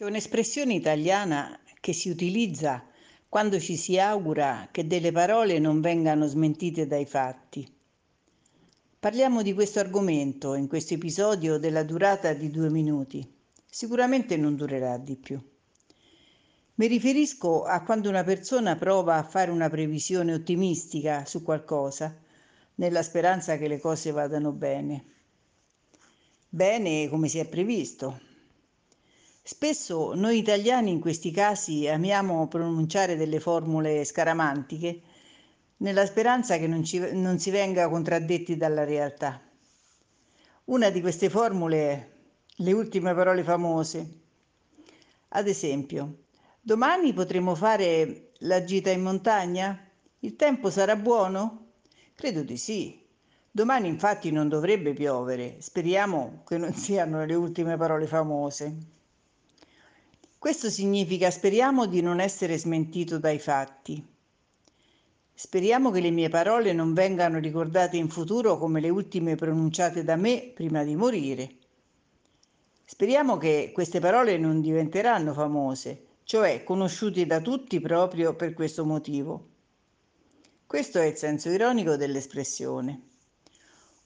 C'è un'espressione italiana che si utilizza quando ci si augura che delle parole non vengano smentite dai fatti. Parliamo di questo argomento in questo episodio della durata di due minuti. Sicuramente non durerà di più. Mi riferisco a quando una persona prova a fare una previsione ottimistica su qualcosa, nella speranza che le cose vadano bene. Bene come si è previsto, Spesso noi italiani in questi casi amiamo pronunciare delle formule scaramantiche nella speranza che non, ci, non si venga contraddetti dalla realtà. Una di queste formule è le ultime parole famose. Ad esempio, domani potremo fare la gita in montagna? Il tempo sarà buono? Credo di sì. Domani infatti non dovrebbe piovere. Speriamo che non siano le ultime parole famose. Questo significa speriamo di non essere smentito dai fatti. Speriamo che le mie parole non vengano ricordate in futuro come le ultime pronunciate da me prima di morire. Speriamo che queste parole non diventeranno famose, cioè conosciute da tutti proprio per questo motivo. Questo è il senso ironico dell'espressione.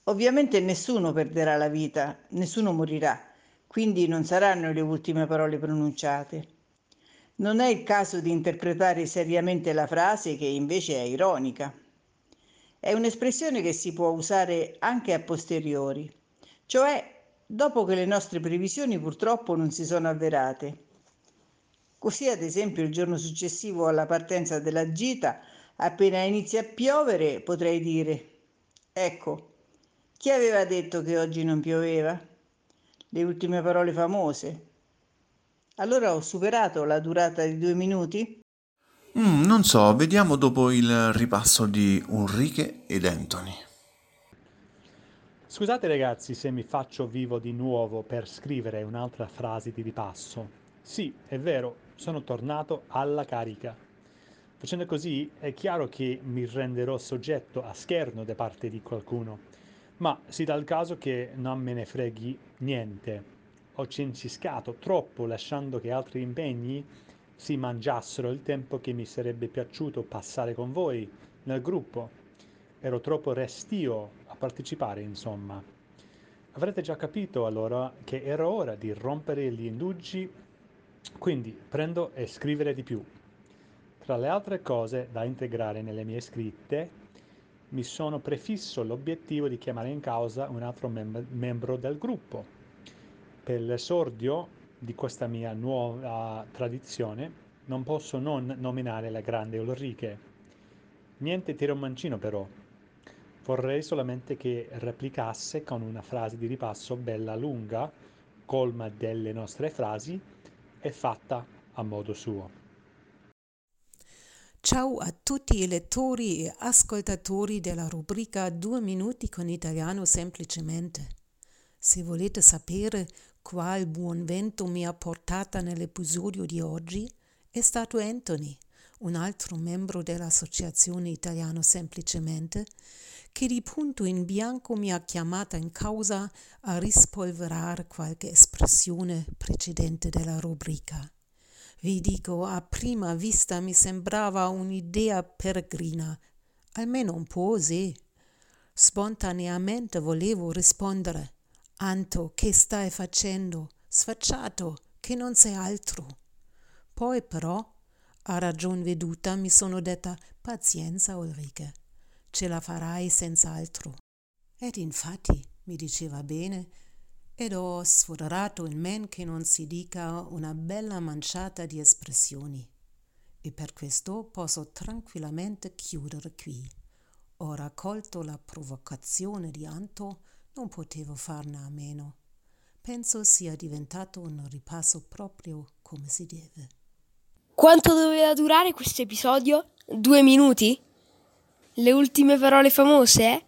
Ovviamente nessuno perderà la vita, nessuno morirà quindi non saranno le ultime parole pronunciate. Non è il caso di interpretare seriamente la frase che invece è ironica. È un'espressione che si può usare anche a posteriori, cioè dopo che le nostre previsioni purtroppo non si sono avverate. Così, ad esempio, il giorno successivo alla partenza della gita, appena inizia a piovere, potrei dire, ecco, chi aveva detto che oggi non pioveva? Le ultime parole famose. Allora ho superato la durata di due minuti? Mm, non so, vediamo dopo il ripasso di Ulrike ed Anthony. Scusate ragazzi se mi faccio vivo di nuovo per scrivere un'altra frase di ripasso. Sì, è vero, sono tornato alla carica. Facendo così è chiaro che mi renderò soggetto a scherno da parte di qualcuno ma si dà il caso che non me ne freghi niente. Ho cinciscato troppo lasciando che altri impegni si mangiassero il tempo che mi sarebbe piaciuto passare con voi nel gruppo. Ero troppo restio a partecipare, insomma. Avrete già capito allora che era ora di rompere gli indugi, quindi prendo e scrivere di più. Tra le altre cose da integrare nelle mie scritte, mi sono prefisso l'obiettivo di chiamare in causa un altro mem- membro del gruppo. Per l'esordio di questa mia nuova tradizione non posso non nominare la grande Ulrike. Niente tiro mancino però. Vorrei solamente che replicasse con una frase di ripasso bella lunga, colma delle nostre frasi e fatta a modo suo. Ciao a tutti i lettori e ascoltatori della rubrica Due minuti con italiano semplicemente. Se volete sapere qual buon vento mi ha portata nell'episodio di oggi, è stato Anthony, un altro membro dell'Associazione Italiano Semplicemente, che di punto in bianco mi ha chiamata in causa a rispolverare qualche espressione precedente della rubrica. Vi dico, a prima vista mi sembrava un'idea peregrina, almeno un po' sì. Spontaneamente volevo rispondere. Anto, che stai facendo? Sfacciato, che non sei altro. Poi però, a ragion veduta, mi sono detta pazienza Ulrike, ce la farai senz'altro. Ed infatti mi diceva bene ed ho sforato il men che non si dica una bella manciata di espressioni. E per questo posso tranquillamente chiudere qui. Ho raccolto la provocazione di Anto, non potevo farne a meno. Penso sia diventato un ripasso proprio come si deve. Quanto doveva durare questo episodio? Due minuti? Le ultime parole famose? Eh?